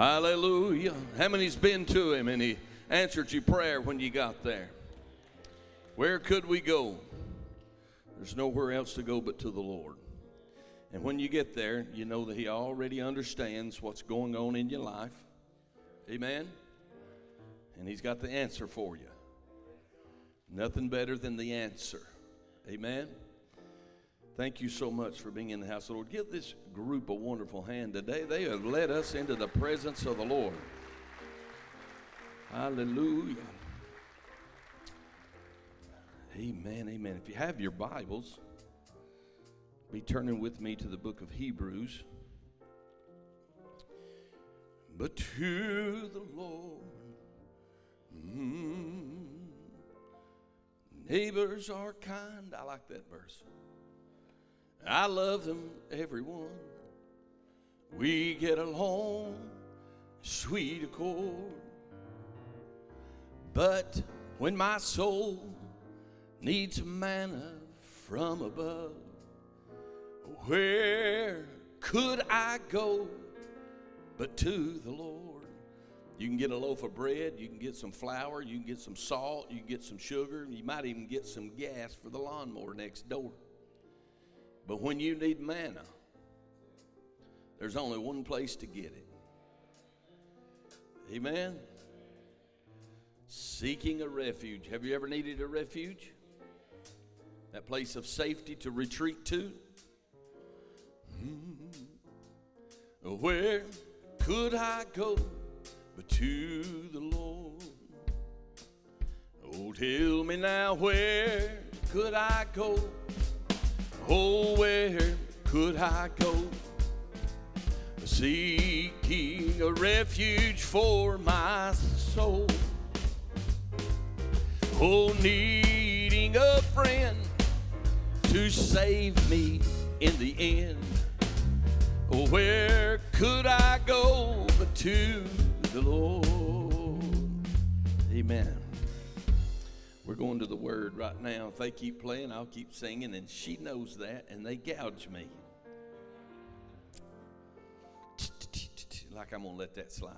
Hallelujah. How many's been to him and he answered your prayer when you got there? Where could we go? There's nowhere else to go but to the Lord. And when you get there, you know that he already understands what's going on in your life. Amen. And he's got the answer for you. Nothing better than the answer. Amen. Thank you so much for being in the house of the Lord. Give this group a wonderful hand today. They have led us into the presence of the Lord. Hallelujah. Amen, amen. If you have your Bibles, be turning with me to the book of Hebrews. But to the Lord, mm, neighbors are kind. I like that verse. I love them, everyone. We get along, sweet accord. But when my soul needs manna from above, where could I go but to the Lord? You can get a loaf of bread, you can get some flour, you can get some salt, you can get some sugar, you might even get some gas for the lawnmower next door. But when you need manna, there's only one place to get it. Amen. Seeking a refuge. Have you ever needed a refuge? That place of safety to retreat to? Hmm. Where could I go but to the Lord? Oh, tell me now, where could I go? Oh, where could I go? Seeking a refuge for my soul. Oh, needing a friend to save me in the end. Oh, where could I go but to the Lord? Amen. We're going to the Word right now. If they keep playing, I'll keep singing, and she knows that, and they gouge me. Like I'm going to let that slide.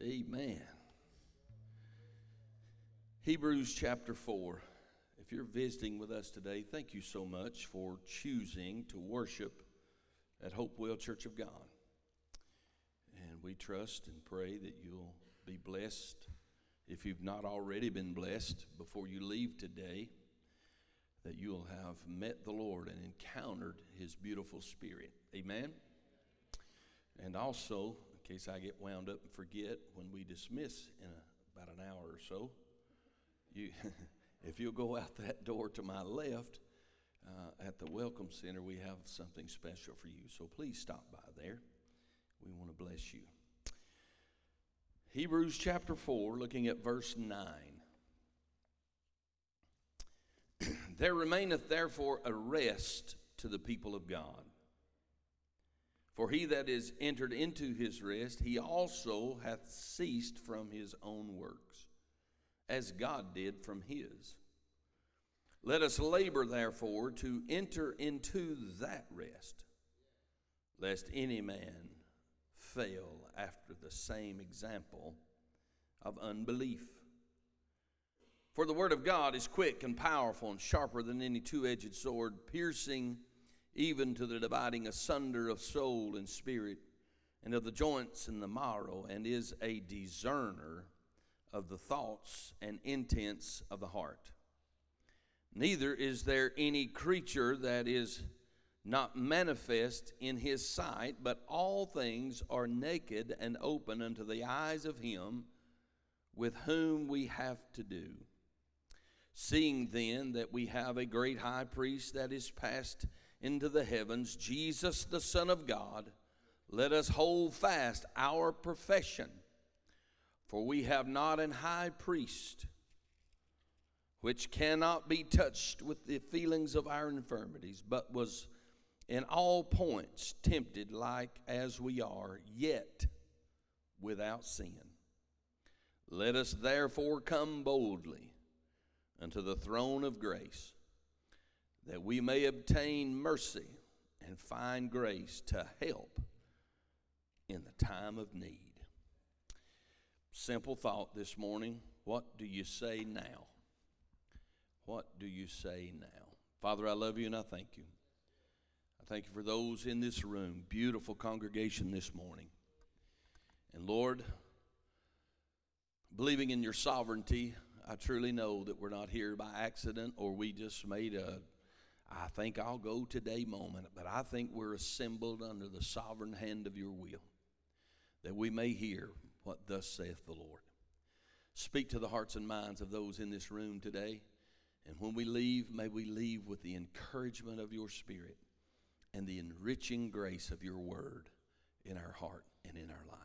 Amen. Hebrews chapter 4. If you're visiting with us today, thank you so much for choosing to worship at Hopewell Church of God. And we trust and pray that you'll be blessed if you've not already been blessed before you leave today, that you'll have met the Lord and encountered His beautiful Spirit. Amen. And also, in case I get wound up and forget, when we dismiss in a, about an hour or so, you, if you'll go out that door to my left uh, at the Welcome Center, we have something special for you. So please stop by there. We want to bless you. Hebrews chapter 4, looking at verse 9. there remaineth therefore a rest to the people of God. For he that is entered into his rest, he also hath ceased from his own works, as God did from his. Let us labor, therefore, to enter into that rest, lest any man fail after the same example of unbelief. For the word of God is quick and powerful and sharper than any two edged sword, piercing even to the dividing asunder of soul and spirit, and of the joints and the marrow, and is a discerner of the thoughts and intents of the heart. Neither is there any creature that is not manifest in his sight, but all things are naked and open unto the eyes of him with whom we have to do. Seeing then that we have a great high priest that is passed into the heavens, Jesus the Son of God, let us hold fast our profession. For we have not an high priest which cannot be touched with the feelings of our infirmities, but was in all points tempted like as we are, yet without sin. Let us therefore come boldly unto the throne of grace, that we may obtain mercy and find grace to help in the time of need. Simple thought this morning. What do you say now? What do you say now? Father, I love you and I thank you. I thank you for those in this room, beautiful congregation this morning. And Lord, believing in your sovereignty, I truly know that we're not here by accident or we just made a I think I'll go today moment, but I think we're assembled under the sovereign hand of your will that we may hear what thus saith the Lord. Speak to the hearts and minds of those in this room today. And when we leave, may we leave with the encouragement of your Spirit and the enriching grace of your word in our heart and in our life.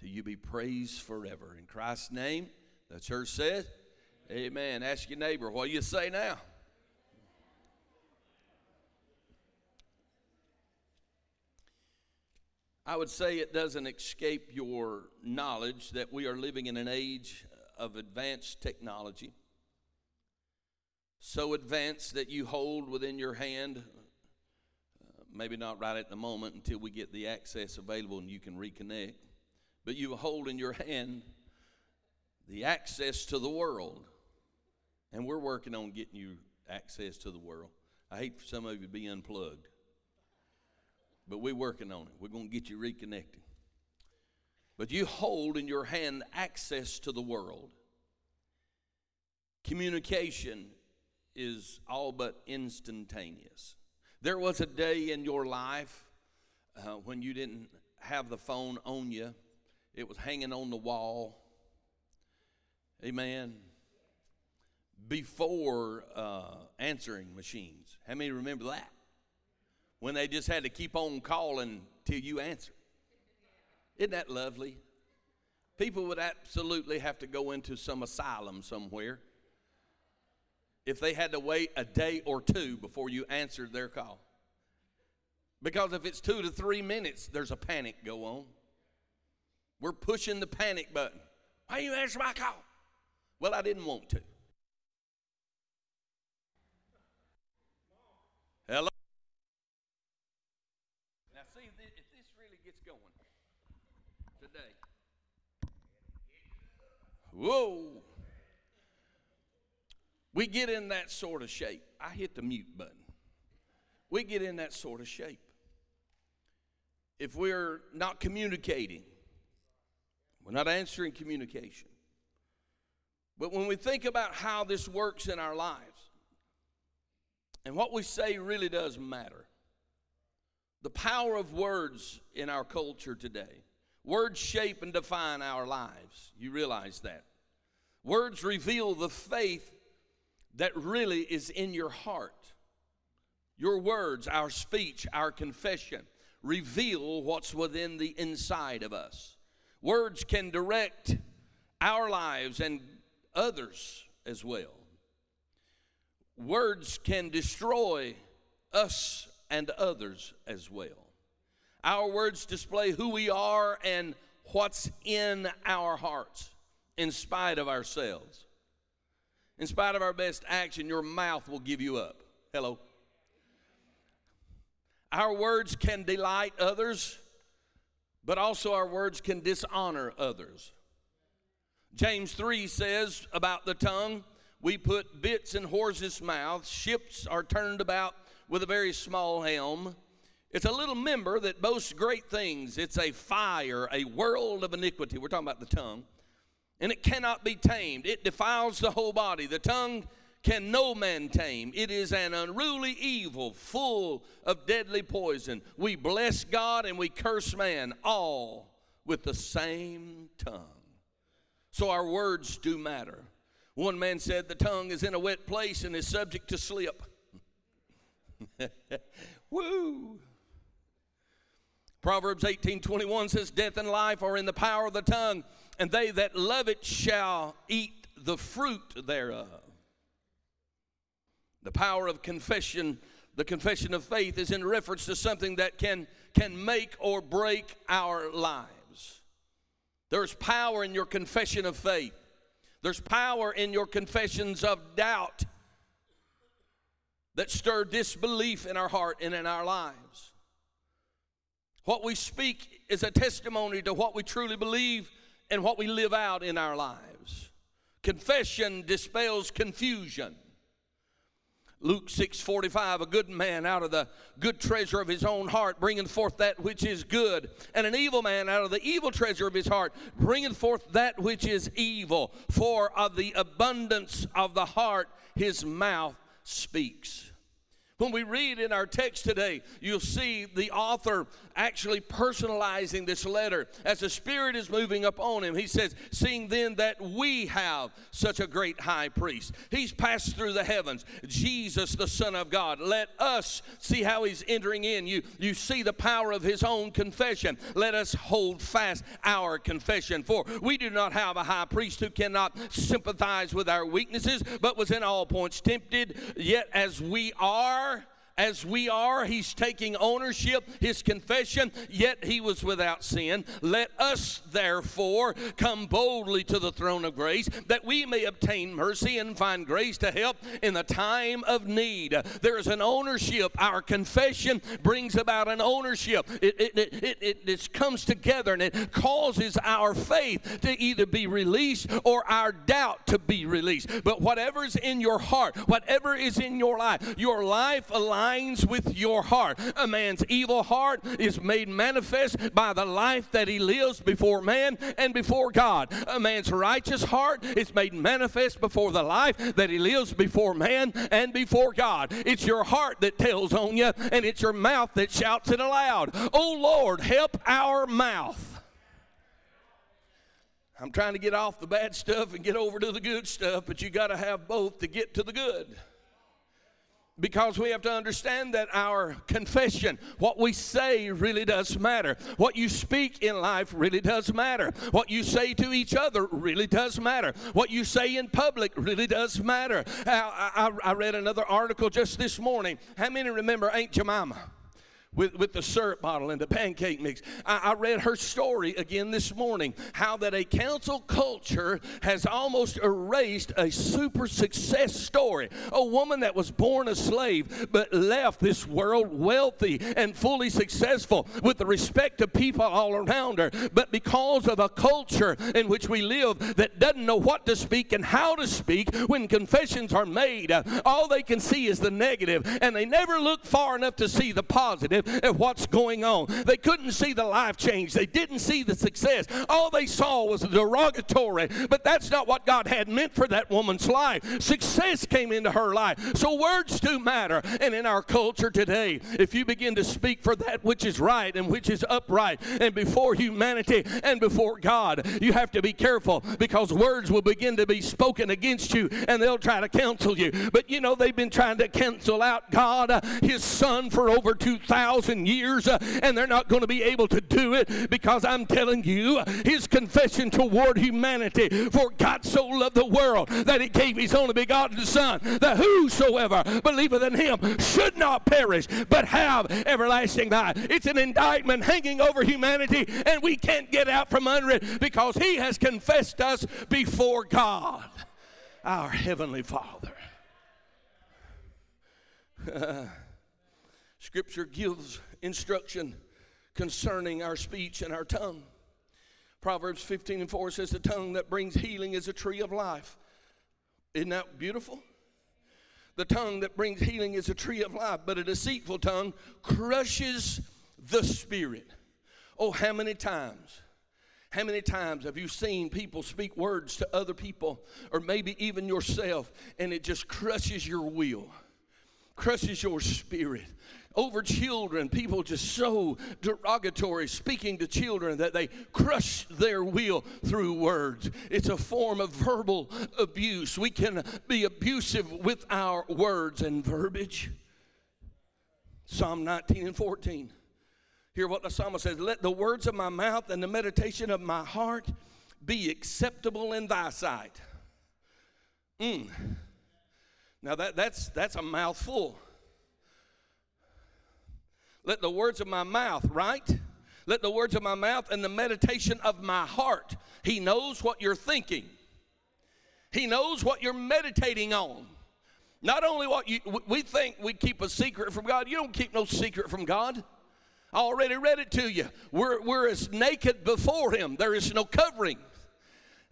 To you be praised forever. In Christ's name, the church says, Amen. Ask your neighbor, what do you say now? I would say it doesn't escape your knowledge that we are living in an age of advanced technology. So advanced that you hold within your hand, maybe not right at the moment until we get the access available and you can reconnect, but you hold in your hand the access to the world. And we're working on getting you access to the world. I hate for some of you to be unplugged. But we're working on it. We're going to get you reconnected. But you hold in your hand access to the world. Communication is all but instantaneous. There was a day in your life uh, when you didn't have the phone on you, it was hanging on the wall. Amen. Before uh, answering machines. How many remember that? when they just had to keep on calling till you answer. Isn't that lovely? People would absolutely have to go into some asylum somewhere if they had to wait a day or two before you answered their call. Because if it's two to three minutes, there's a panic go on. We're pushing the panic button. Why you answer my call? Well, I didn't want to. Hello? Now, see if this really gets going today. Whoa. We get in that sort of shape. I hit the mute button. We get in that sort of shape. If we're not communicating, we're not answering communication. But when we think about how this works in our lives, and what we say really does matter. The power of words in our culture today. Words shape and define our lives. You realize that. Words reveal the faith that really is in your heart. Your words, our speech, our confession reveal what's within the inside of us. Words can direct our lives and others as well. Words can destroy us and others as well. Our words display who we are and what's in our hearts, in spite of ourselves. In spite of our best action, your mouth will give you up. Hello. Our words can delight others, but also our words can dishonor others. James 3 says about the tongue, we put bits in horses' mouths, ships are turned about with a very small helm. It's a little member that boasts great things. It's a fire, a world of iniquity. We're talking about the tongue. And it cannot be tamed. It defiles the whole body. The tongue can no man tame. It is an unruly evil, full of deadly poison. We bless God and we curse man, all with the same tongue. So our words do matter. One man said the tongue is in a wet place and is subject to slip. Woo! Proverbs 18 21 says, Death and life are in the power of the tongue, and they that love it shall eat the fruit thereof. The power of confession, the confession of faith, is in reference to something that can, can make or break our lives. There's power in your confession of faith, there's power in your confessions of doubt that stir disbelief in our heart and in our lives. What we speak is a testimony to what we truly believe and what we live out in our lives. Confession dispels confusion. Luke 6:45 a good man out of the good treasure of his own heart bringing forth that which is good and an evil man out of the evil treasure of his heart bringing forth that which is evil for of the abundance of the heart his mouth speaks when we read in our text today, you'll see the author actually personalizing this letter as the Spirit is moving up on him. He says, Seeing then that we have such a great high priest, he's passed through the heavens, Jesus, the Son of God. Let us see how he's entering in. You, you see the power of his own confession. Let us hold fast our confession. For we do not have a high priest who cannot sympathize with our weaknesses, but was in all points tempted, yet as we are as we are. He's taking ownership, his confession, yet he was without sin. Let us therefore come boldly to the throne of grace that we may obtain mercy and find grace to help in the time of need. There is an ownership. Our confession brings about an ownership. It, it, it, it, it, comes together and it causes our faith to either be released or our doubt to be released. But whatever's in your heart, whatever is in your life, your life aligns aligns with your heart. A man's evil heart is made manifest by the life that he lives before man and before God. A man's righteous heart is made manifest before the life that he lives before man and before God. It's your heart that tells on you, and it's your mouth that shouts it aloud. Oh Lord, help our mouth. I'm trying to get off the bad stuff and get over to the good stuff, but you got to have both to get to the good because we have to understand that our confession, what we say, really does matter. What you speak in life really does matter. What you say to each other really does matter. What you say in public really does matter. I, I, I read another article just this morning. How many remember Aunt Jemima? With, with the syrup bottle and the pancake mix. I, I read her story again this morning how that a cancel culture has almost erased a super success story. A woman that was born a slave but left this world wealthy and fully successful with the respect of people all around her. But because of a culture in which we live that doesn't know what to speak and how to speak when confessions are made, uh, all they can see is the negative and they never look far enough to see the positive at what's going on. They couldn't see the life change, they didn't see the success. All they saw was the derogatory, but that's not what God had meant for that woman's life. Success came into her life. So words do matter. And in our culture today, if you begin to speak for that which is right and which is upright and before humanity and before God, you have to be careful because words will begin to be spoken against you and they'll try to cancel you. But you know, they've been trying to cancel out God, uh, His Son, for over 2,000 thousand years, uh, and they're not going to be able to do it because I'm telling you, his confession toward humanity, for God so loved the world that he gave his only begotten Son, that whosoever believeth in him should not perish, but have everlasting life. It's an indictment hanging over humanity, and we can't get out from under it because he has confessed us before God, our Heavenly Father. Scripture gives instruction concerning our speech and our tongue. Proverbs 15 and 4 says, The tongue that brings healing is a tree of life. Isn't that beautiful? The tongue that brings healing is a tree of life, but a deceitful tongue crushes the spirit. Oh, how many times? How many times have you seen people speak words to other people, or maybe even yourself, and it just crushes your will, crushes your spirit? Over children. People just so derogatory speaking to children that they crush their will through words. It's a form of verbal abuse. We can be abusive with our words and verbiage. Psalm 19 and 14. Hear what the psalmist says Let the words of my mouth and the meditation of my heart be acceptable in thy sight. Mm. Now that, that's, that's a mouthful. Let the words of my mouth, right? Let the words of my mouth and the meditation of my heart. He knows what you're thinking. He knows what you're meditating on. Not only what you we think we keep a secret from God, you don't keep no secret from God. I already read it to you. We're, we're as naked before Him, there is no covering.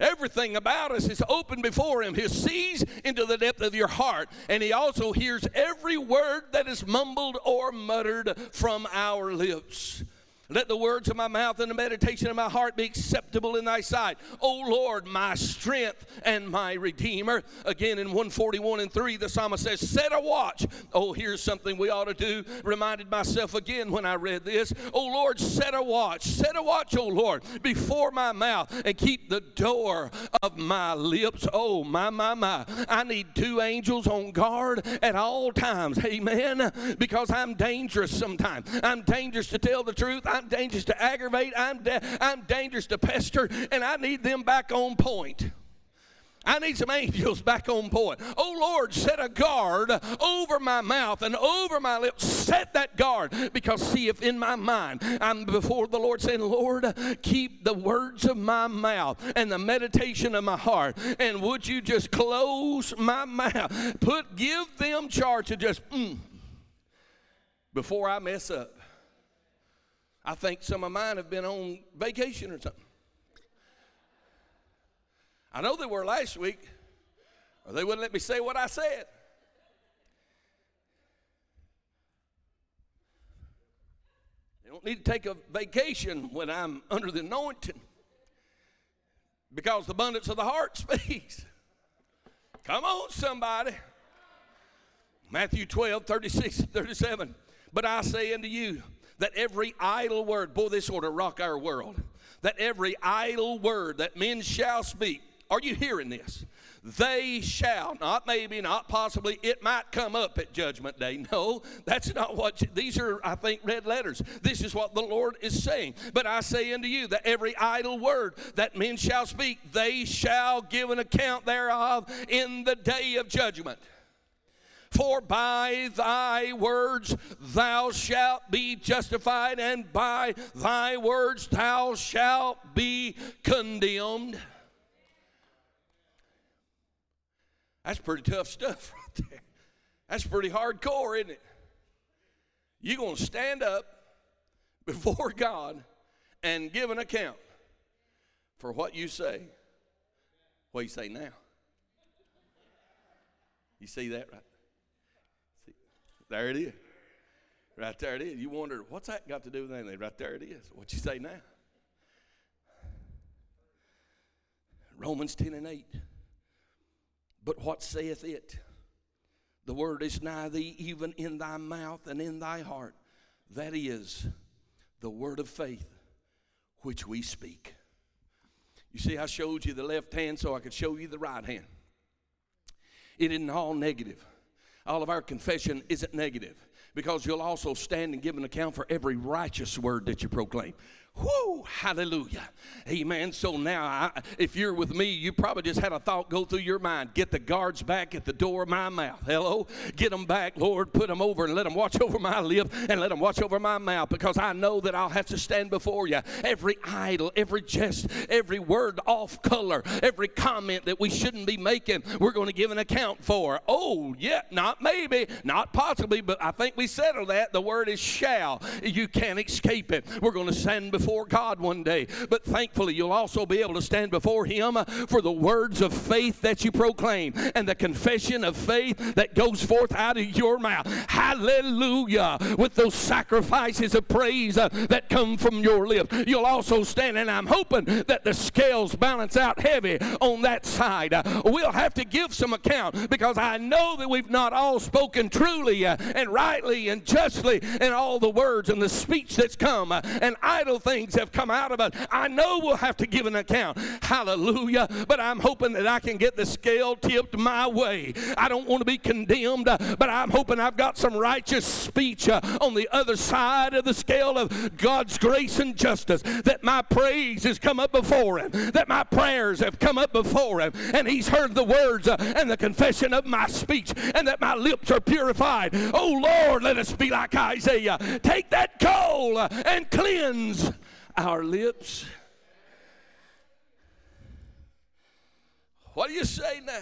Everything about us is open before Him. He sees into the depth of your heart, and He also hears every word that is mumbled or muttered from our lips. Let the words of my mouth and the meditation of my heart be acceptable in thy sight. O Lord, my strength and my redeemer. Again in 141 and 3, the psalmist says, Set a watch. Oh, here's something we ought to do. Reminded myself again when I read this. Oh Lord, set a watch. Set a watch, oh Lord, before my mouth and keep the door of my lips. Oh, my, my, my. I need two angels on guard at all times. Amen. Because I'm dangerous sometimes. I'm dangerous to tell the truth. Dangerous to aggravate. I'm, da- I'm dangerous to pester. And I need them back on point. I need some angels back on point. Oh Lord, set a guard over my mouth and over my lips. Set that guard because see if in my mind I'm before the Lord saying, Lord, keep the words of my mouth and the meditation of my heart. And would you just close my mouth? Put give them charge to just mm, before I mess up. I think some of mine have been on vacation or something. I know they were last week, or they wouldn't let me say what I said. They don't need to take a vacation when I'm under the anointing because the abundance of the heart speaks. Come on, somebody. Matthew 12, 36, 37. But I say unto you, that every idle word, boy, this ought to rock our world, that every idle word that men shall speak, are you hearing this? They shall, not maybe, not possibly, it might come up at Judgment Day. No, that's not what, you, these are, I think, red letters. This is what the Lord is saying. But I say unto you that every idle word that men shall speak, they shall give an account thereof in the day of judgment. For by thy words thou shalt be justified, and by thy words thou shalt be condemned. That's pretty tough stuff right there. That's pretty hardcore, isn't it? You're going to stand up before God and give an account for what you say. What you say now? You see that right? There it is. Right there it is. You wonder, what's that got to do with anything? Right there it is. What you say now? Romans 10 and 8. But what saith it? The word is nigh thee, even in thy mouth and in thy heart. That is the word of faith which we speak. You see, I showed you the left hand so I could show you the right hand. It isn't all negative all of our confession isn't negative because you'll also stand and give an account for every righteous word that you proclaim. Whoo, hallelujah. Amen. So now, I, if you're with me, you probably just had a thought go through your mind. Get the guards back at the door of my mouth. Hello? Get them back, Lord. Put them over and let them watch over my lips and let them watch over my mouth because I know that I'll have to stand before you. Every idle, every jest, every word off color, every comment that we shouldn't be making, we're going to give an account for. Oh, yeah, not maybe, not possibly, but I think we settled that. The word is shall. You can't escape it. We're going to stand before before God one day. But thankfully, you'll also be able to stand before Him for the words of faith that you proclaim and the confession of faith that goes forth out of your mouth. Hallelujah. With those sacrifices of praise uh, that come from your lips. You'll also stand, and I'm hoping that the scales balance out heavy on that side. Uh, we'll have to give some account because I know that we've not all spoken truly uh, and rightly and justly in all the words and the speech that's come and idle things things have come out of us. I know we'll have to give an account. Hallelujah. But I'm hoping that I can get the scale tipped my way. I don't want to be condemned, but I'm hoping I've got some righteous speech uh, on the other side of the scale of God's grace and justice. That my praise has come up before Him, that my prayers have come up before Him, and He's heard the words uh, and the confession of my speech, and that my lips are purified. Oh Lord, let us be like Isaiah. Take that coal uh, and cleanse our lips. What do you say now?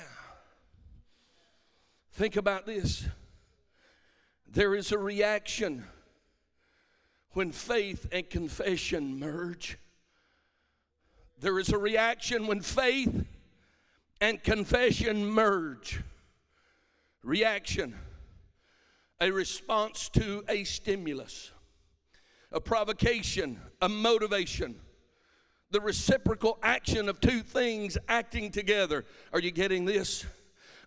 Think about this. There is a reaction when faith and confession merge. There is a reaction when faith and confession merge. Reaction, a response to a stimulus, a provocation, a motivation, the reciprocal action of two things acting together. Are you getting this?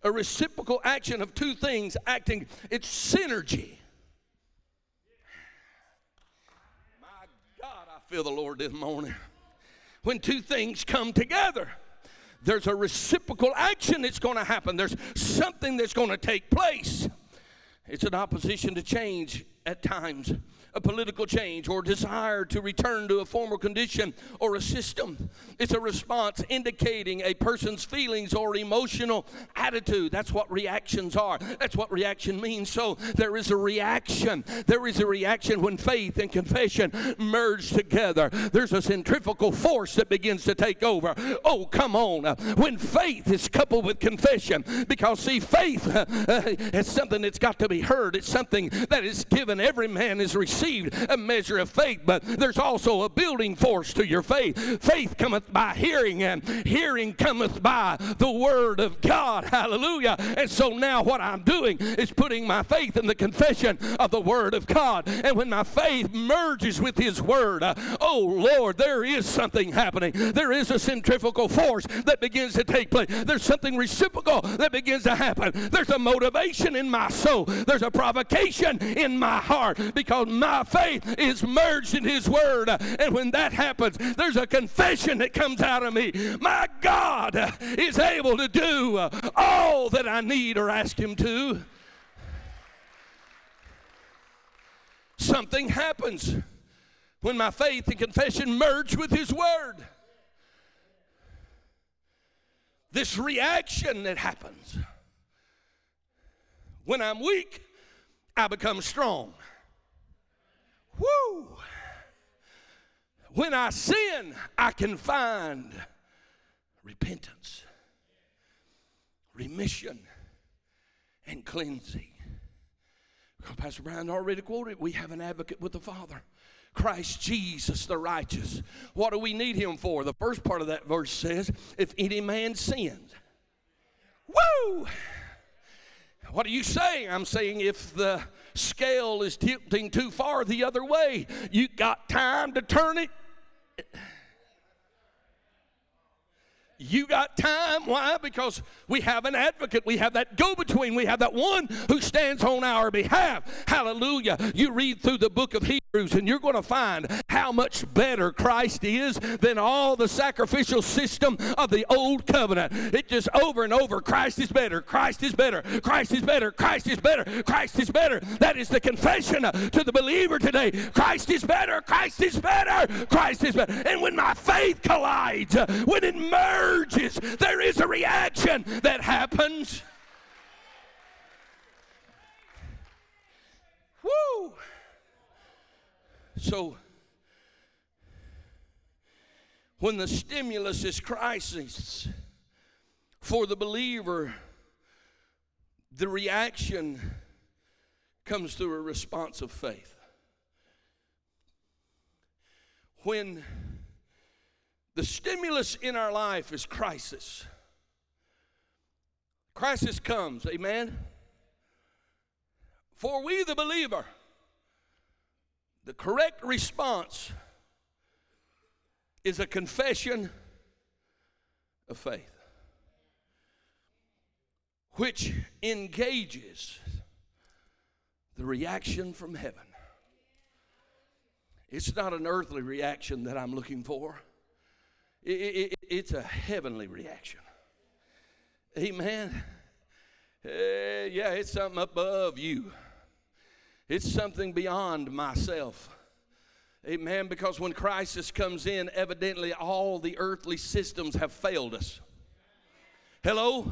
A reciprocal action of two things acting, it's synergy. My God, I feel the Lord this morning. When two things come together, there's a reciprocal action that's going to happen. There's something that's going to take place. It's an opposition to change at times a political change or desire to return to a former condition or a system. It's a response indicating a person's feelings or emotional attitude. That's what reactions are. That's what reaction means. So there is a reaction. There is a reaction when faith and confession merge together. There's a centrifugal force that begins to take over. Oh, come on. When faith is coupled with confession, because see, faith uh, is something that's got to be heard. It's something that is given. And every man received received a measure of faith, but there's also a building force to your faith. Faith cometh by hearing, and hearing cometh by the word of God. Hallelujah. And so now what I'm doing is putting my faith in the confession of the word of God. And when my faith merges with his word, uh, oh Lord, there is something happening. There is a centrifugal force that begins to take place. There's something reciprocal that begins to happen. There's a motivation in my soul. There's a provocation in my heart because my faith is merged in His Word. And when that happens, there's a confession that comes out of me. My God is able to do all that I need or ask Him to. Something happens when my faith and confession merge with His Word. This reaction that happens. When I'm weak, I become strong. Woo! When I sin, I can find repentance, remission, and cleansing. Pastor Brian already quoted, we have an advocate with the Father. Christ Jesus the righteous. What do we need him for? The first part of that verse says, if any man sins. Woo! What are you saying? I'm saying if the scale is tilting too far the other way, you got time to turn it. You got time. Why? Because we have an advocate. We have that go between. We have that one who stands on our behalf. Hallelujah. You read through the book of Hebrews and you're going to find how much better Christ is than all the sacrificial system of the old covenant. It just over and over Christ is better. Christ is better. Christ is better. Christ is better. Christ is better. That is the confession to the believer today. Christ is better. Christ is better. Christ is better. And when my faith collides, when it merges, there is a reaction that happens. Woo! So, when the stimulus is crisis for the believer, the reaction comes through a response of faith. When the stimulus in our life is crisis. Crisis comes, amen? For we, the believer, the correct response is a confession of faith, which engages the reaction from heaven. It's not an earthly reaction that I'm looking for. It, it, it's a heavenly reaction. Amen. Uh, yeah, it's something above you. It's something beyond myself. Amen. Because when crisis comes in, evidently all the earthly systems have failed us. Hello?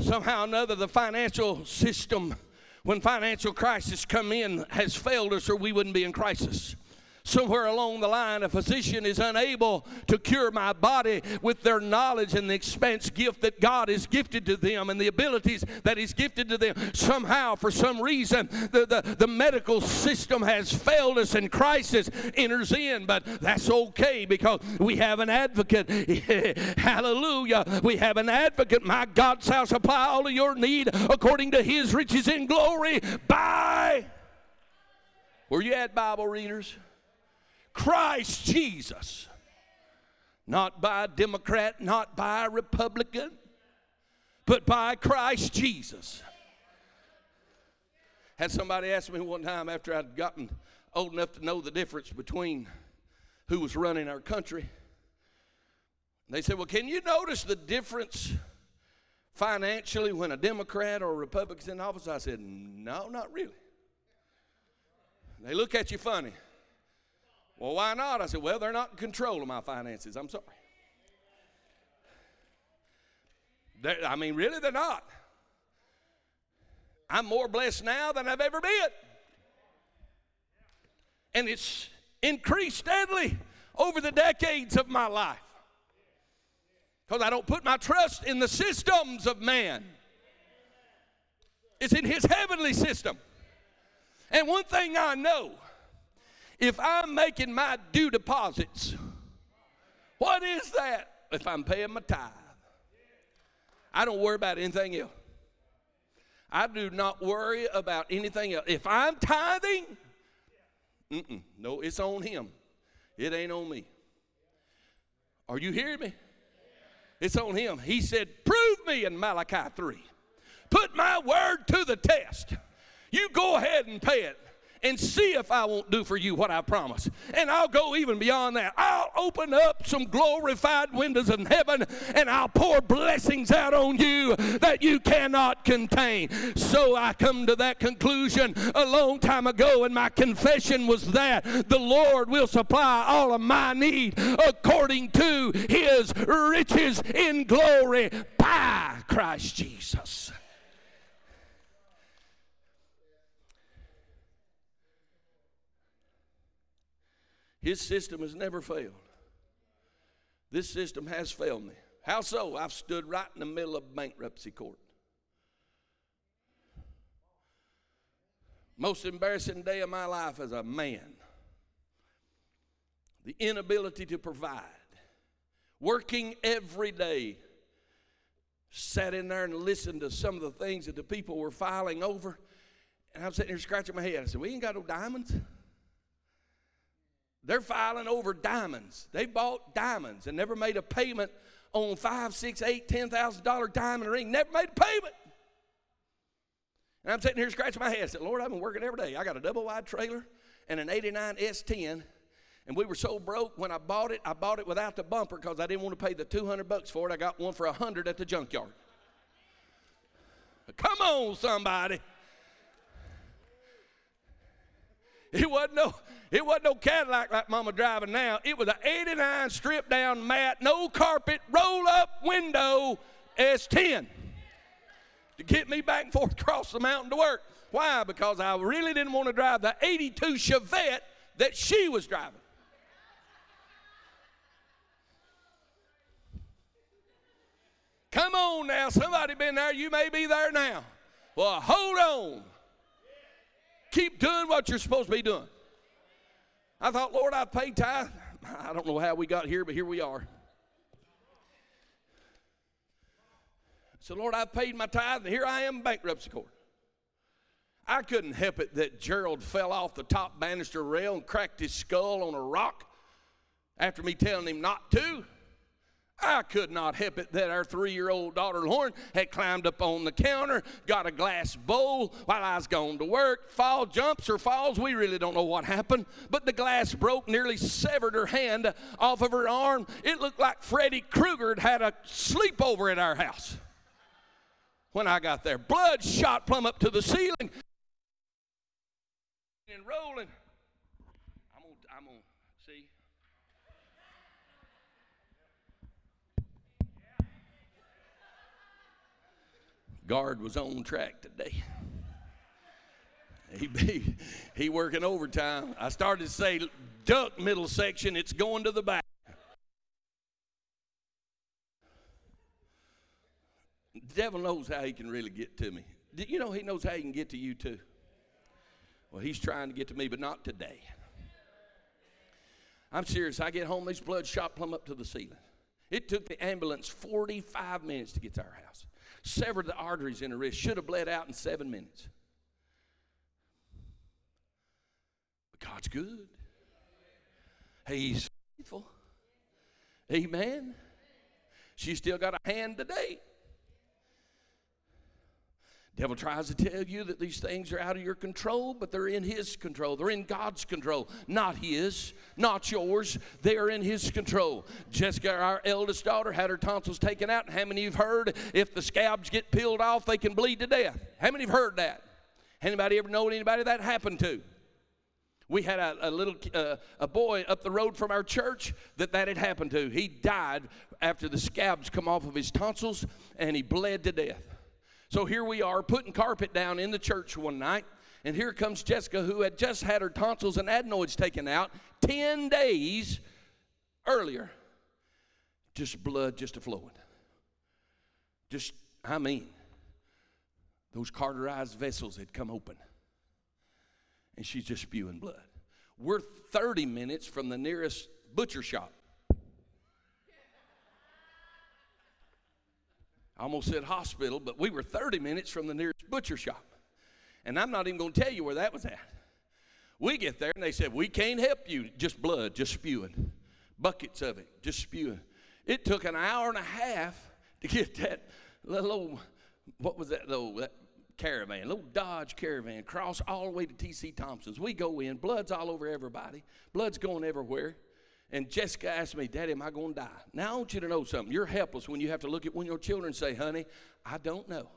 Somehow or another, the financial system, when financial crisis come in, has failed us, or we wouldn't be in crisis. Somewhere along the line, a physician is unable to cure my body with their knowledge and the expense gift that God has gifted to them and the abilities that He's gifted to them. Somehow, for some reason, the, the, the medical system has failed us and crisis enters in, but that's okay because we have an advocate. Hallelujah. We have an advocate. My God shall supply all of your need according to His riches in glory by. Were you at Bible readers? Christ Jesus. Not by a Democrat, not by a Republican, but by Christ Jesus. Had somebody ask me one time after I'd gotten old enough to know the difference between who was running our country. They said, Well, can you notice the difference financially when a Democrat or a Republican's in office? I said, No, not really. They look at you funny. Well, why not? I said, Well, they're not in control of my finances. I'm sorry. They're, I mean, really, they're not. I'm more blessed now than I've ever been. And it's increased steadily over the decades of my life. Because I don't put my trust in the systems of man, it's in his heavenly system. And one thing I know if I'm making my due deposits, what is that if I'm paying my tithe? I don't worry about anything else. I do not worry about anything else. If I'm tithing, no, it's on him. It ain't on me. Are you hearing me? It's on him. He said, Prove me in Malachi 3. Put my word to the test. You go ahead and pay it and see if I won't do for you what I promised. And I'll go even beyond that. I'll open up some glorified windows in heaven and I'll pour blessings out on you that you cannot contain. So I come to that conclusion a long time ago, and my confession was that the Lord will supply all of my need according to his riches in glory by Christ Jesus. His system has never failed. This system has failed me. How so? I've stood right in the middle of bankruptcy court. Most embarrassing day of my life as a man. The inability to provide. Working every day. Sat in there and listened to some of the things that the people were filing over. And I'm sitting here scratching my head. I said, We ain't got no diamonds. They're filing over diamonds. They bought diamonds and never made a payment on five, six, eight, ten thousand dollar diamond ring. Never made a payment. And I'm sitting here scratching my head. I said, Lord, I've been working every day. I got a double wide trailer and an 89 S10. And we were so broke when I bought it, I bought it without the bumper because I didn't want to pay the 200 bucks for it. I got one for 100 at the junkyard. Come on, somebody. It wasn't no, it wasn't no Cadillac like Mama driving now. It was an 89 stripped down mat, no carpet, roll up window S10 to get me back and forth across the mountain to work. Why? Because I really didn't want to drive the 82 Chevette that she was driving. Come on now, somebody been there, you may be there now. Well, hold on. Keep doing what you're supposed to be doing. I thought, Lord, I've paid tithe. I don't know how we got here, but here we are. So, Lord, I've paid my tithe, and here I am bankruptcy court. I couldn't help it that Gerald fell off the top banister rail and cracked his skull on a rock after me telling him not to. I could not help it that our three year old daughter Lauren had climbed up on the counter, got a glass bowl while I was going to work. Fall jumps or falls, we really don't know what happened, but the glass broke, nearly severed her hand off of her arm. It looked like Freddy Krueger had a sleepover at our house when I got there. Blood shot plumb up to the ceiling and rolling. Guard was on track today. He, be, he working overtime. I started to say, duck middle section, it's going to the back. The devil knows how he can really get to me. You know, he knows how he can get to you too. Well, he's trying to get to me, but not today. I'm serious. I get home, these blood shot plumb up to the ceiling. It took the ambulance 45 minutes to get to our house. Severed the arteries in her wrist. Should have bled out in seven minutes. But God's good. He's faithful. Amen. She's still got a hand today. Devil tries to tell you that these things are out of your control, but they're in his control. They're in God's control, not his, not yours. They are in his control. Jessica, our eldest daughter, had her tonsils taken out. How many of you have heard if the scabs get peeled off, they can bleed to death? How many have heard that? Anybody ever know anybody that happened to? We had a, a little uh, a boy up the road from our church that that had happened to. He died after the scabs come off of his tonsils, and he bled to death. So here we are putting carpet down in the church one night, and here comes Jessica, who had just had her tonsils and adenoids taken out 10 days earlier. Just blood just a flowing. Just, I mean, those cauterized vessels had come open. And she's just spewing blood. We're 30 minutes from the nearest butcher shop. I almost said hospital, but we were 30 minutes from the nearest butcher shop. And I'm not even going to tell you where that was at. We get there and they said, We can't help you. Just blood, just spewing. Buckets of it, just spewing. It took an hour and a half to get that little, what was that, little that caravan, little Dodge caravan, cross all the way to T.C. Thompson's. We go in, blood's all over everybody, blood's going everywhere. And Jessica asked me, Daddy, am I going to die? Now, I want you to know something. You're helpless when you have to look at one of your children and say, Honey, I don't know.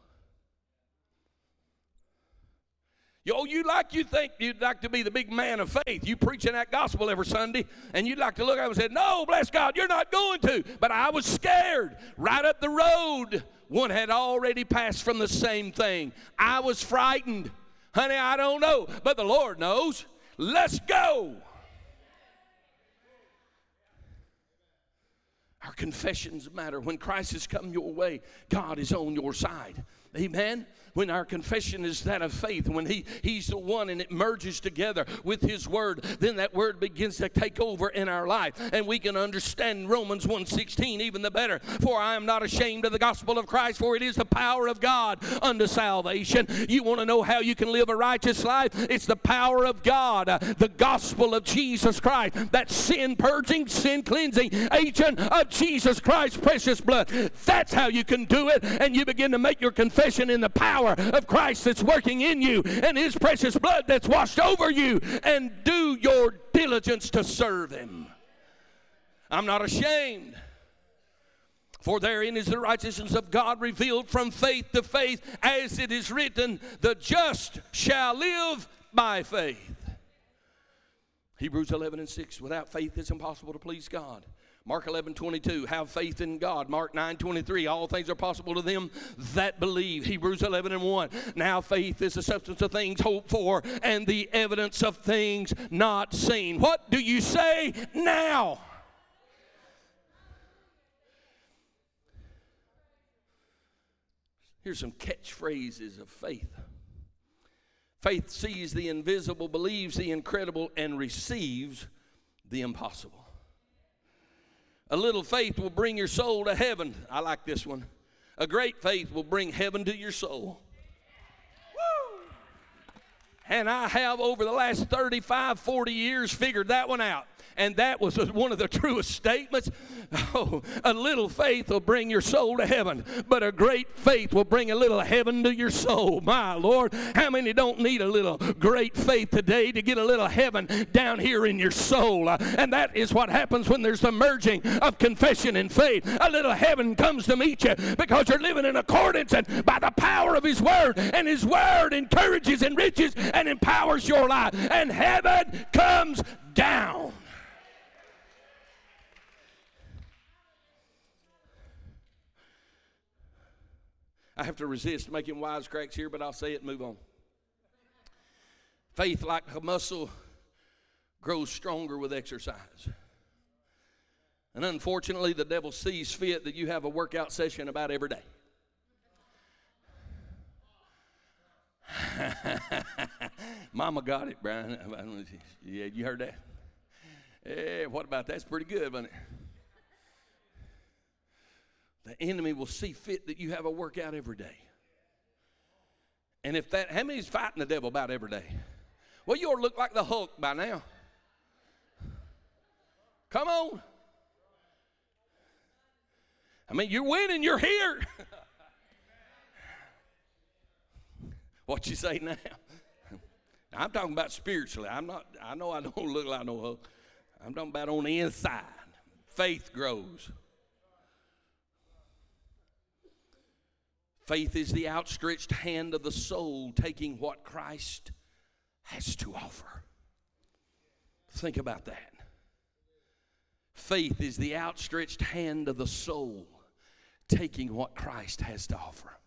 Yo, you like you think you'd like to be the big man of faith. You preaching that gospel every Sunday, and you'd like to look at him and say, No, bless God, you're not going to. But I was scared. Right up the road, one had already passed from the same thing. I was frightened. Honey, I don't know, but the Lord knows. Let's go. Our confessions matter. When Christ has come your way, God is on your side. Amen when our confession is that of faith, when he, He's the one and it merges together with His Word, then that Word begins to take over in our life. And we can understand Romans 1.16 even the better. For I am not ashamed of the gospel of Christ, for it is the power of God unto salvation. You want to know how you can live a righteous life? It's the power of God, the gospel of Jesus Christ, that sin purging, sin cleansing agent of Jesus Christ's precious blood. That's how you can do it. And you begin to make your confession in the power of Christ that's working in you and His precious blood that's washed over you, and do your diligence to serve Him. I'm not ashamed. For therein is the righteousness of God revealed from faith to faith, as it is written, the just shall live by faith. Hebrews 11 and 6, without faith it's impossible to please God. Mark 11, 22, have faith in God. Mark 9, 23, all things are possible to them that believe. Hebrews 11 and 1, now faith is the substance of things hoped for and the evidence of things not seen. What do you say now? Here's some catchphrases of faith. Faith sees the invisible, believes the incredible, and receives the impossible. A little faith will bring your soul to heaven. I like this one. A great faith will bring heaven to your soul. Woo! And I have over the last 35, 40 years figured that one out and that was one of the truest statements. Oh, a little faith will bring your soul to heaven, but a great faith will bring a little heaven to your soul. My Lord, how many don't need a little great faith today to get a little heaven down here in your soul? Uh, and that is what happens when there's the merging of confession and faith. A little heaven comes to meet you because you're living in accordance and by the power of His Word, and His Word encourages, enriches, and empowers your life. And heaven comes down. I have to resist making wisecracks here, but I'll say it move on. Faith, like a muscle, grows stronger with exercise. And unfortunately, the devil sees fit that you have a workout session about every day. Mama got it, Brian. Yeah, you heard that? Yeah, what about that? That's pretty good, wasn't it? The enemy will see fit that you have a workout every day. And if that, how many's fighting the devil about every day? Well, you ought to look like the Hulk by now. Come on. I mean, you're winning, you're here. what you say now? I'm talking about spiritually. I'm not, I know I don't look like no. I'm talking about on the inside. Faith grows. Faith is the outstretched hand of the soul taking what Christ has to offer. Think about that. Faith is the outstretched hand of the soul taking what Christ has to offer.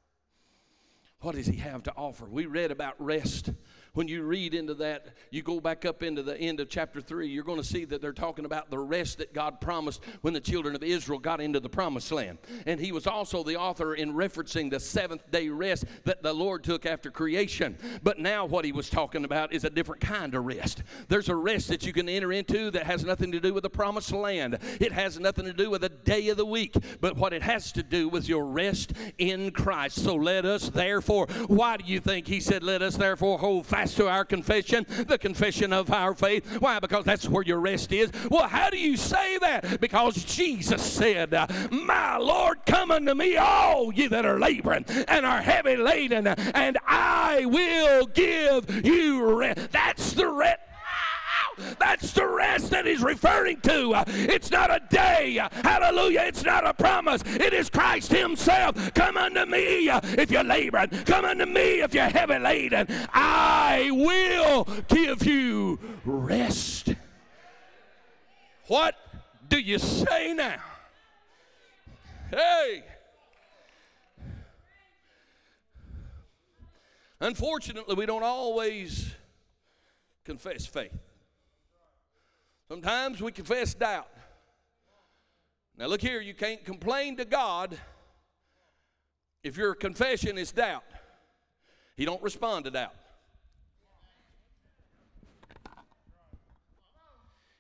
What does he have to offer? We read about rest when you read into that, you go back up into the end of chapter 3, you're going to see that they're talking about the rest that God promised when the children of Israel got into the promised land. And he was also the author in referencing the seventh day rest that the Lord took after creation. But now, what he was talking about is a different kind of rest. There's a rest that you can enter into that has nothing to do with the promised land, it has nothing to do with a day of the week, but what it has to do with your rest in Christ. So let us therefore, why do you think he said, Let us therefore hold fast? To our confession, the confession of our faith. Why? Because that's where your rest is. Well, how do you say that? Because Jesus said, uh, My Lord, come unto me, all ye that are laboring and are heavy laden, and I will give you rest. That's the rest that's the rest that he's referring to. Uh, it's not a day. Hallelujah. It's not a promise. It is Christ himself. Come unto me uh, if you're laboring. Come unto me if you're heavy laden. I will give you rest. What do you say now? Hey. Unfortunately, we don't always confess faith. Sometimes we confess doubt. Now, look here, you can't complain to God if your confession is doubt. He don't respond to doubt.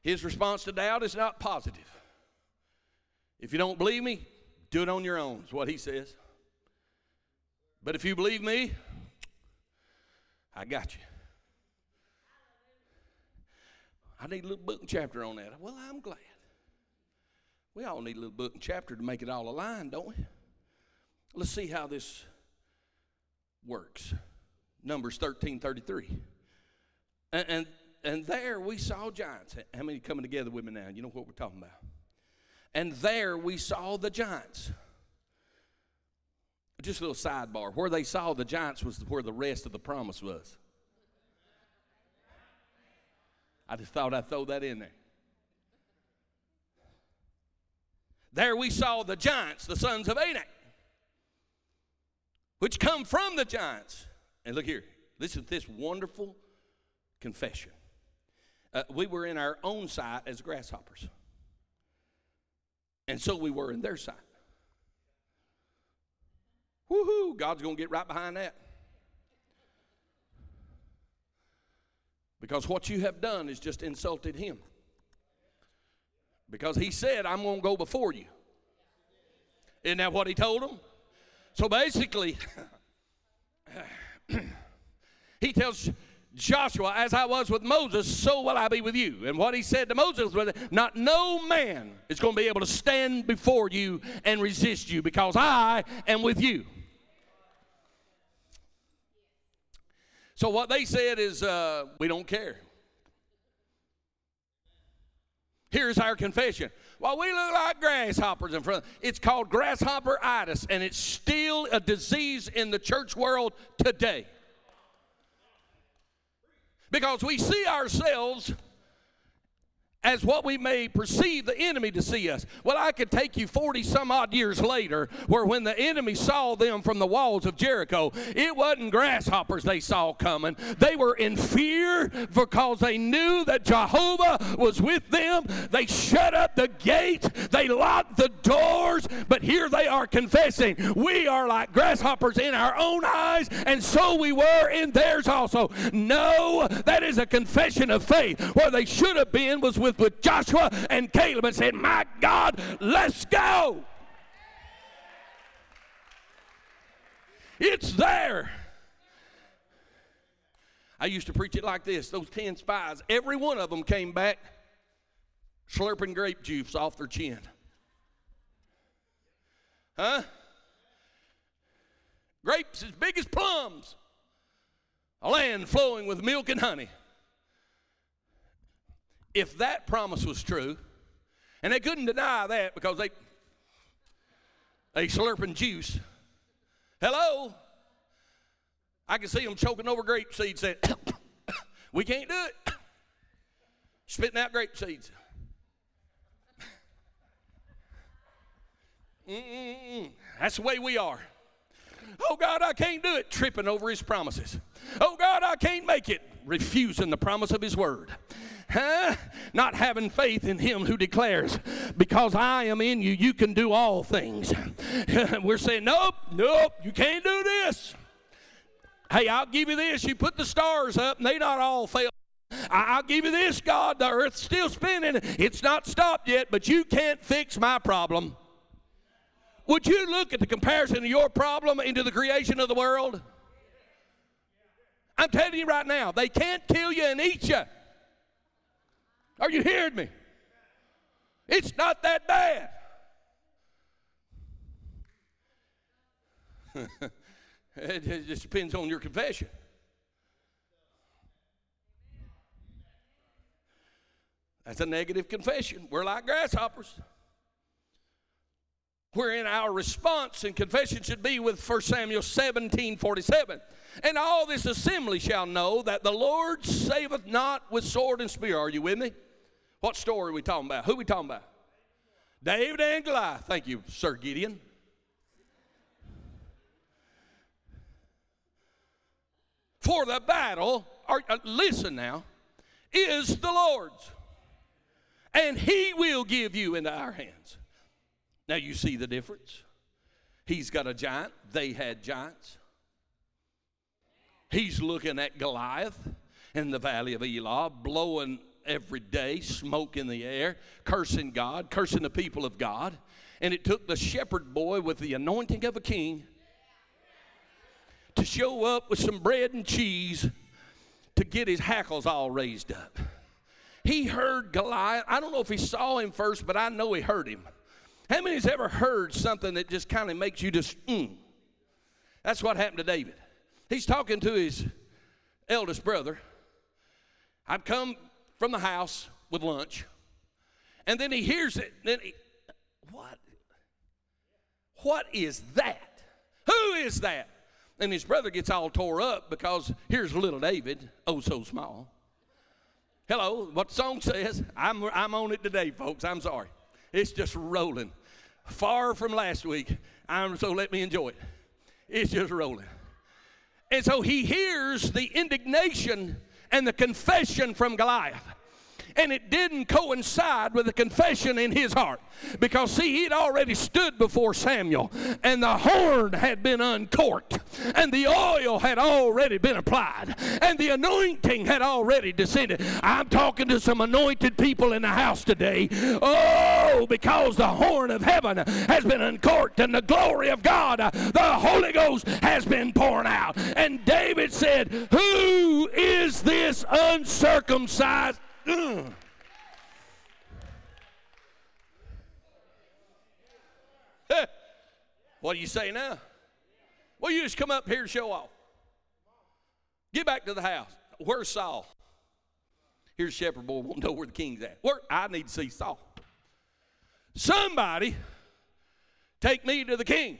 His response to doubt is not positive. If you don't believe me, do it on your own, is what he says. But if you believe me, I got you. I need a little book and chapter on that. Well, I'm glad. We all need a little book and chapter to make it all align, don't we? Let's see how this works. Numbers 13 33. And, and, and there we saw giants. How many coming together with me now? You know what we're talking about. And there we saw the giants. Just a little sidebar. Where they saw the giants was where the rest of the promise was. I just thought I'd throw that in there. There we saw the giants, the sons of Anak, which come from the giants. And look here, listen to this wonderful confession. Uh, we were in our own sight as grasshoppers, and so we were in their sight. Woohoo! God's going to get right behind that. Because what you have done is just insulted him. Because he said, I'm going to go before you. Isn't that what he told them? So basically, he tells Joshua, as I was with Moses, so will I be with you. And what he said to Moses was, Not no man is going to be able to stand before you and resist you because I am with you. So what they said is, uh, we don't care. Here's our confession. Well, we look like grasshoppers in front. It's called grasshopperitis, and it's still a disease in the church world today. Because we see ourselves as what we may perceive the enemy to see us. Well, I could take you 40 some odd years later, where when the enemy saw them from the walls of Jericho, it wasn't grasshoppers they saw coming. They were in fear because they knew that Jehovah was with them. They shut up the gate, they locked the doors, but here they are confessing, We are like grasshoppers in our own eyes, and so we were in theirs also. No, that is a confession of faith. Where they should have been was with with, with Joshua and Caleb and said, My God, let's go. It's there. I used to preach it like this those 10 spies, every one of them came back slurping grape juice off their chin. Huh? Grapes as big as plums, a land flowing with milk and honey if that promise was true, and they couldn't deny that because they they slurping juice. Hello? I can see them choking over grape seeds saying, We can't do it. Spitting out grape seeds. Mm-mm-mm. That's the way we are. Oh God, I can't do it. Tripping over his promises. Oh God, I can't make it. Refusing the promise of his word. Huh? Not having faith in him who declares, because I am in you, you can do all things. We're saying, nope, nope, you can't do this. Hey, I'll give you this. You put the stars up, and they not all fail. I'll give you this, God. The earth's still spinning. It's not stopped yet, but you can't fix my problem. Would you look at the comparison of your problem into the creation of the world? I'm telling you right now, they can't kill you and eat you. Are you hearing me? It's not that bad. it just depends on your confession. That's a negative confession. We're like grasshoppers. Wherein our response and confession should be with 1 Samuel 17 47. And all this assembly shall know that the Lord saveth not with sword and spear. Are you with me? What story are we talking about? Who are we talking about? David and Goliath. Thank you, Sir Gideon. For the battle, or, uh, listen now, is the Lord's. And He will give you into our hands. Now you see the difference. He's got a giant, they had giants. He's looking at Goliath in the valley of Elah, blowing every day, smoke in the air, cursing God, cursing the people of God. And it took the shepherd boy with the anointing of a king to show up with some bread and cheese to get his hackles all raised up. He heard Goliath. I don't know if he saw him first, but I know he heard him. How many has ever heard something that just kind of makes you just, mm? That's what happened to David. He's talking to his eldest brother. I've come from the house with lunch. And then he hears it. Then he, what? What is that? Who is that? And his brother gets all tore up because here's little David, oh so small. Hello, what the song says, I'm, I'm on it today, folks. I'm sorry. It's just rolling. Far from last week. I'm, so let me enjoy it. It's just rolling. And so he hears the indignation and the confession from Goliath and it didn't coincide with the confession in his heart. Because, see, he'd already stood before Samuel, and the horn had been uncorked, and the oil had already been applied, and the anointing had already descended. I'm talking to some anointed people in the house today. Oh, because the horn of heaven has been uncorked, and the glory of God, the Holy Ghost, has been poured out. And David said, Who is this uncircumcised? what do you say now? Well, you just come up here and show off. Get back to the house. Where's Saul? Here's shepherd boy won't know where the king's at. Where I need to see Saul. Somebody take me to the king.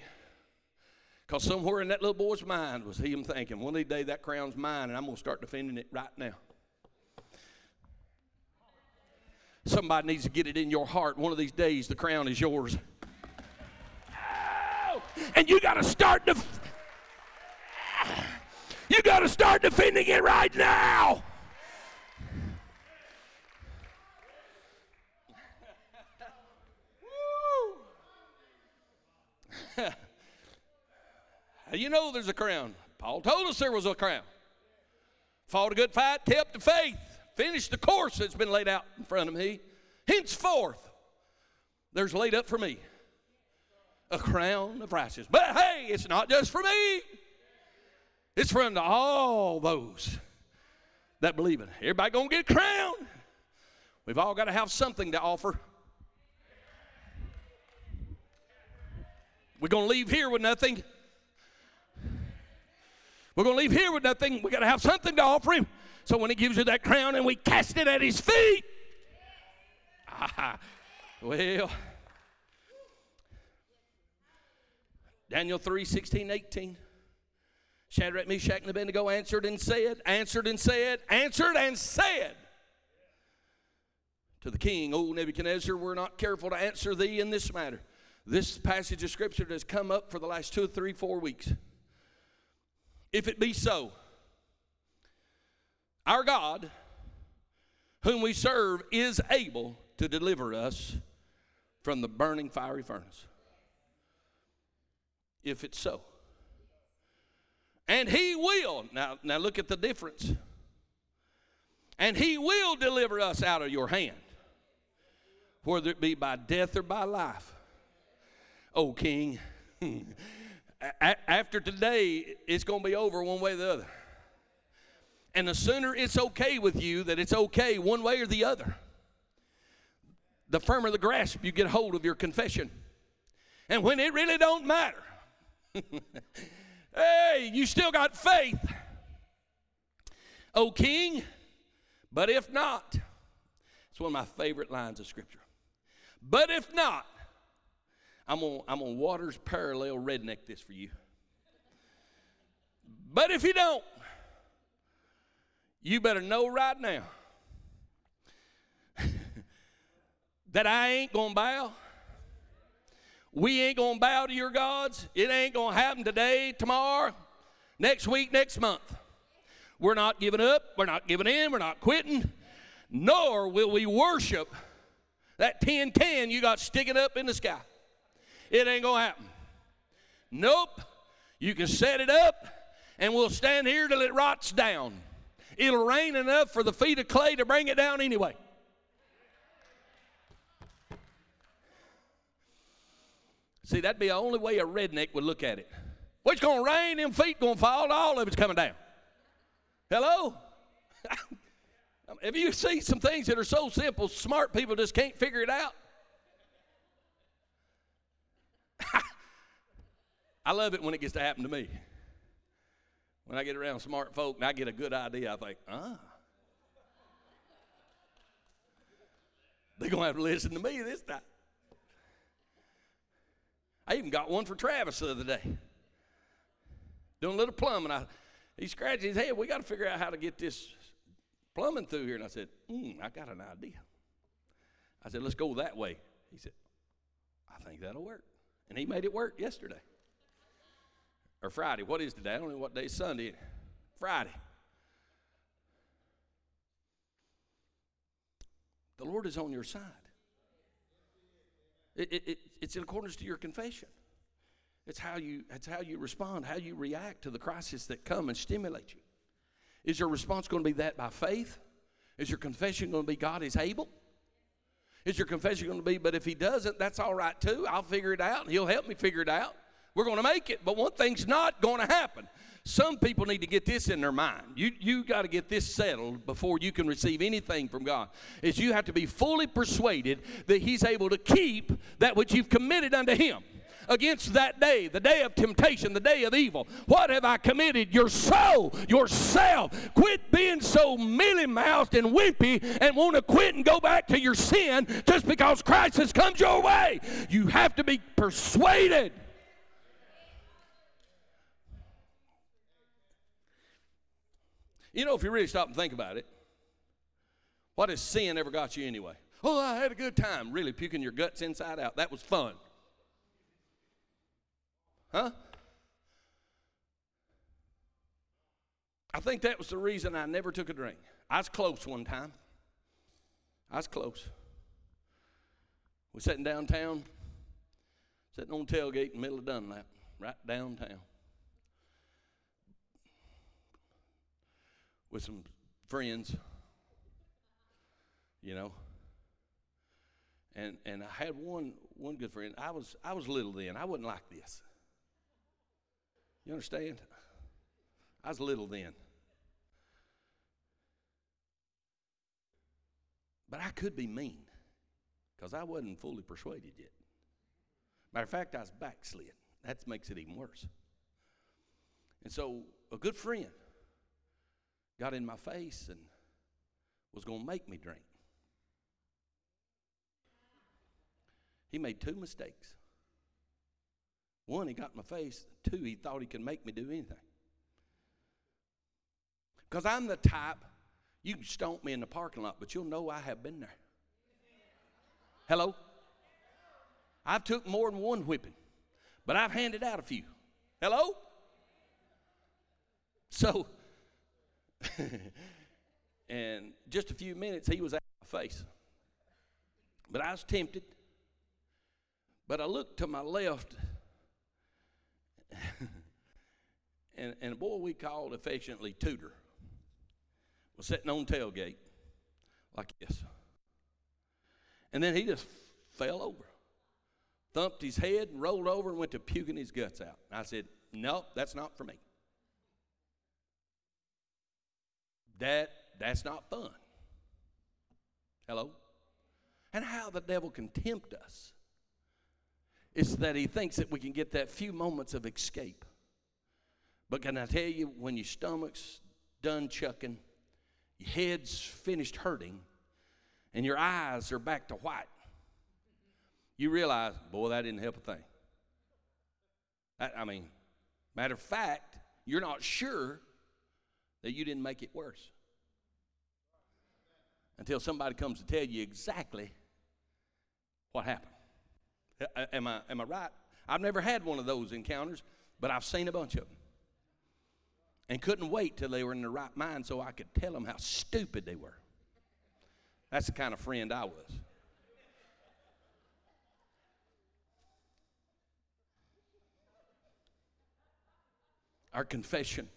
Because somewhere in that little boy's mind was him thinking, one these that crown's mine, and I'm going to start defending it right now. Somebody needs to get it in your heart. One of these days, the crown is yours. And you got to start to. You got to start defending it right now. you know there's a crown. Paul told us there was a crown. Fought a good fight, kept the faith, finished the course that's been laid out in front of me. Henceforth, there's laid up for me a crown of righteousness. But hey, it's not just for me. It's for unto all those that believe it. Everybody gonna get a crown. We've all got to have something to offer. We're gonna leave here with nothing. We're to leave here with nothing. we got to have something to offer him. So when he gives you that crown and we cast it at his feet, ah, well, Daniel 3 16, 18. Shadrach, Meshach, and Abednego answered and said, answered and said, answered and said to the king, O Nebuchadnezzar, we're not careful to answer thee in this matter. This passage of scripture has come up for the last two, three, four weeks. If it be so, our God, whom we serve, is able to deliver us from the burning fiery furnace. If it's so. And he will. Now, now look at the difference. And he will deliver us out of your hand, whether it be by death or by life. Oh, King. after today, it's going to be over one way or the other. And the sooner it's okay with you that it's okay one way or the other, the firmer the grasp you get hold of your confession. And when it really don't matter, hey, you still got faith. O king, but if not, it's one of my favorite lines of scripture. But if not, I'm on, I'm on Waters Parallel redneck this for you. But if you don't, you better know right now that I ain't going to bow. We ain't going to bow to your gods. It ain't going to happen today, tomorrow, next week, next month. We're not giving up. We're not giving in. We're not quitting. Nor will we worship that tin can you got sticking up in the sky. It ain't going to happen. Nope. You can set it up, and we'll stand here till it rots down. It'll rain enough for the feet of clay to bring it down anyway. See, that'd be the only way a redneck would look at it. Well, it's going to rain, them feet going to fall, all of it's coming down. Hello? Have you seen some things that are so simple, smart people just can't figure it out? I love it when it gets to happen to me. When I get around smart folk and I get a good idea, I think, ah. They're going to have to listen to me this time. I even got one for Travis the other day. Doing a little plumbing. I, he scratched his head. We got to figure out how to get this plumbing through here. And I said, mm, I got an idea. I said, let's go that way. He said, I think that'll work. And he made it work yesterday or Friday. What is today? I don't know what day is Sunday. Friday. The Lord is on your side. It, it, it, it's in accordance to your confession. It's how you it's how you respond, how you react to the crisis that come and stimulate you. Is your response going to be that by faith? Is your confession going to be God is able? Is your confession going to be, but if he doesn't, that's all right too. I'll figure it out and he'll help me figure it out. We're going to make it. But one thing's not going to happen. Some people need to get this in their mind. You, you got to get this settled before you can receive anything from God. Is you have to be fully persuaded that He's able to keep that which you've committed unto Him against that day, the day of temptation, the day of evil. What have I committed? Your soul, yourself. Quit being so mealy mouthed and wimpy and want to quit and go back to your sin just because Christ has come your way. You have to be persuaded. You know, if you really stop and think about it, what has sin ever got you anyway? Oh, I had a good time. Really puking your guts inside out. That was fun. Huh? I think that was the reason I never took a drink. I was close one time. I was close. We're sitting downtown, sitting on tailgate in the middle of Dunlap, right downtown. With some friends, you know. And and I had one one good friend. I was I was little then. I wasn't like this. You understand? I was little then. But I could be mean because I wasn't fully persuaded yet. Matter of fact, I was backslid. That makes it even worse. And so a good friend got in my face and was going to make me drink. He made two mistakes. One, he got in my face. Two, he thought he could make me do anything. Because I'm the type, you can stomp me in the parking lot, but you'll know I have been there. Hello? I've took more than one whipping, but I've handed out a few. Hello? So, and just a few minutes, he was out of my face. But I was tempted. But I looked to my left, and, and a boy we called affectionately Tudor was sitting on tailgate like this. And then he just fell over, thumped his head, and rolled over and went to puking his guts out. And I said, Nope, that's not for me. That that's not fun. Hello? And how the devil can tempt us is that he thinks that we can get that few moments of escape. But can I tell you, when your stomach's done chucking, your head's finished hurting, and your eyes are back to white, you realize, boy, that didn't help a thing. I, I mean, matter of fact, you're not sure that you didn't make it worse until somebody comes to tell you exactly what happened. Am I, am I right? I've never had one of those encounters, but I've seen a bunch of them. And couldn't wait till they were in the right mind so I could tell them how stupid they were. That's the kind of friend I was. Our confession.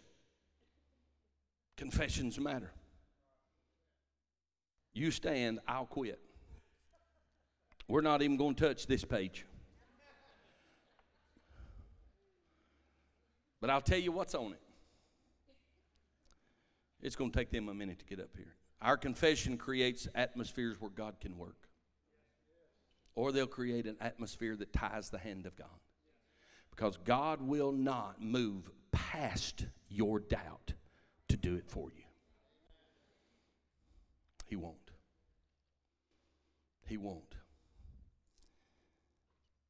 Confessions matter. You stand, I'll quit. We're not even going to touch this page. But I'll tell you what's on it. It's going to take them a minute to get up here. Our confession creates atmospheres where God can work. Or they'll create an atmosphere that ties the hand of God. Because God will not move past your doubt to do it for you. He won't. He won't.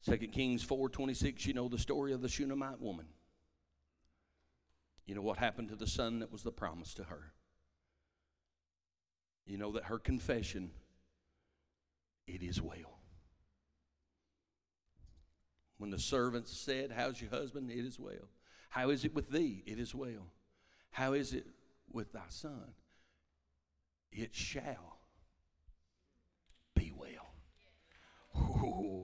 2 Kings 4:26, you know the story of the Shunammite woman. You know what happened to the son that was the promise to her. You know that her confession, it is well. When the servants said, How's your husband? It is well. How is it with thee? It is well. How is it with thy son? It shall be well.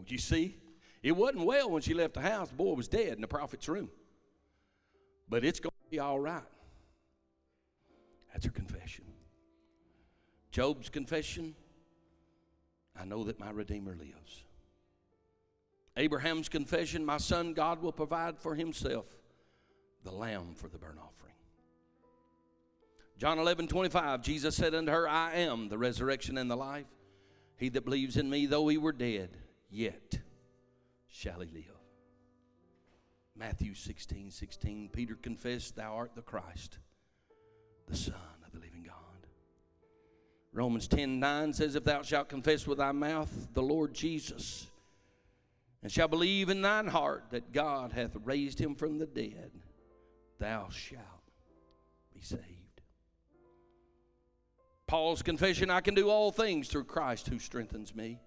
You see? It wasn't well when she left the house. The boy was dead in the prophet's room. But it's going to be all right. That's her confession. Job's confession I know that my Redeemer lives. Abraham's confession My son, God will provide for himself the lamb for the burnt offering. John 11, 25, Jesus said unto her, I am the resurrection and the life. He that believes in me, though he were dead, yet shall he live. Matthew 16, 16, Peter confessed, Thou art the Christ, the Son of the living God. Romans 10, 9 says, If thou shalt confess with thy mouth the Lord Jesus, and shalt believe in thine heart that God hath raised him from the dead, thou shalt be saved. Paul's confession I can do all things through Christ who strengthens me.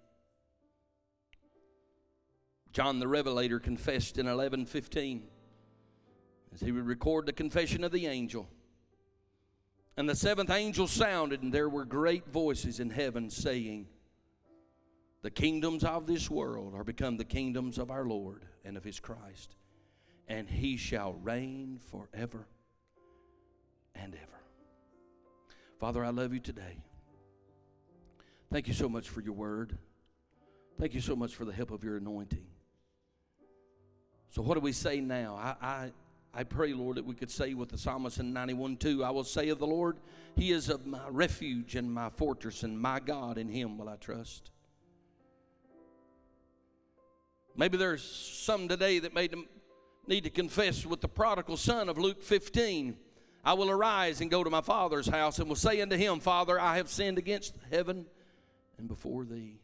John the Revelator confessed in 11:15 as he would record the confession of the angel. And the seventh angel sounded, and there were great voices in heaven saying, The kingdoms of this world are become the kingdoms of our Lord and of his Christ, and he shall reign forever and ever. Father, I love you today. Thank you so much for your word. Thank you so much for the help of your anointing. So, what do we say now? I, I, I pray, Lord, that we could say with the psalmist in 91 2, I will say of the Lord, He is of my refuge and my fortress, and my God, in Him will I trust. Maybe there's some today that may need to confess with the prodigal son of Luke 15. I will arise and go to my father's house and will say unto him, Father, I have sinned against heaven and before thee.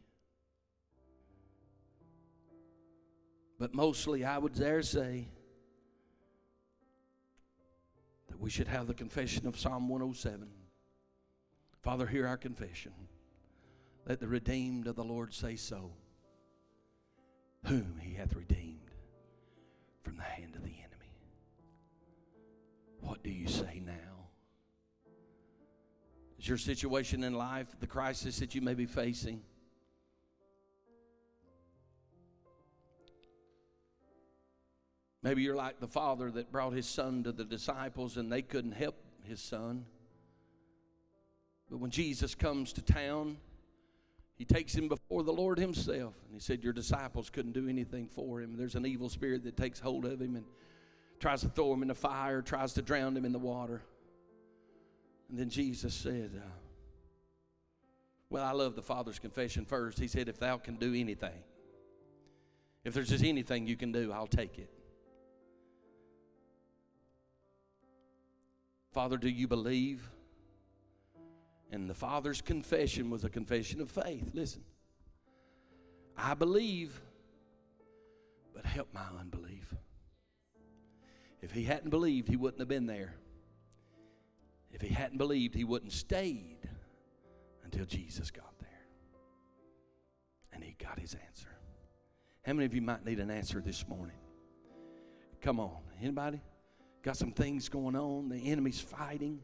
But mostly, I would dare say that we should have the confession of Psalm 107. Father, hear our confession. Let the redeemed of the Lord say so, whom he hath redeemed from the hand of the enemy. What do you say now? Is your situation in life the crisis that you may be facing? Maybe you're like the father that brought his son to the disciples and they couldn't help his son. But when Jesus comes to town, he takes him before the Lord himself. And he said, Your disciples couldn't do anything for him. There's an evil spirit that takes hold of him and tries to throw him in the fire, tries to drown him in the water. And then Jesus said, uh, Well, I love the Father's confession first. He said, If thou can do anything, if there's just anything you can do, I'll take it. Father, do you believe? And the father's confession was a confession of faith. Listen, I believe, but help my unbelief. If he hadn't believed, he wouldn't have been there. If he hadn't believed, he wouldn't stayed until Jesus got there. And he got his answer. How many of you might need an answer this morning? Come on. Anybody? Got some things going on, the enemy's fighting,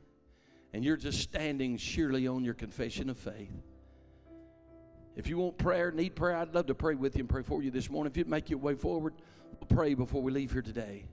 and you're just standing surely on your confession of faith. If you want prayer, need prayer, I'd love to pray with you and pray for you this morning. If you'd make your way forward, we'll pray before we leave here today.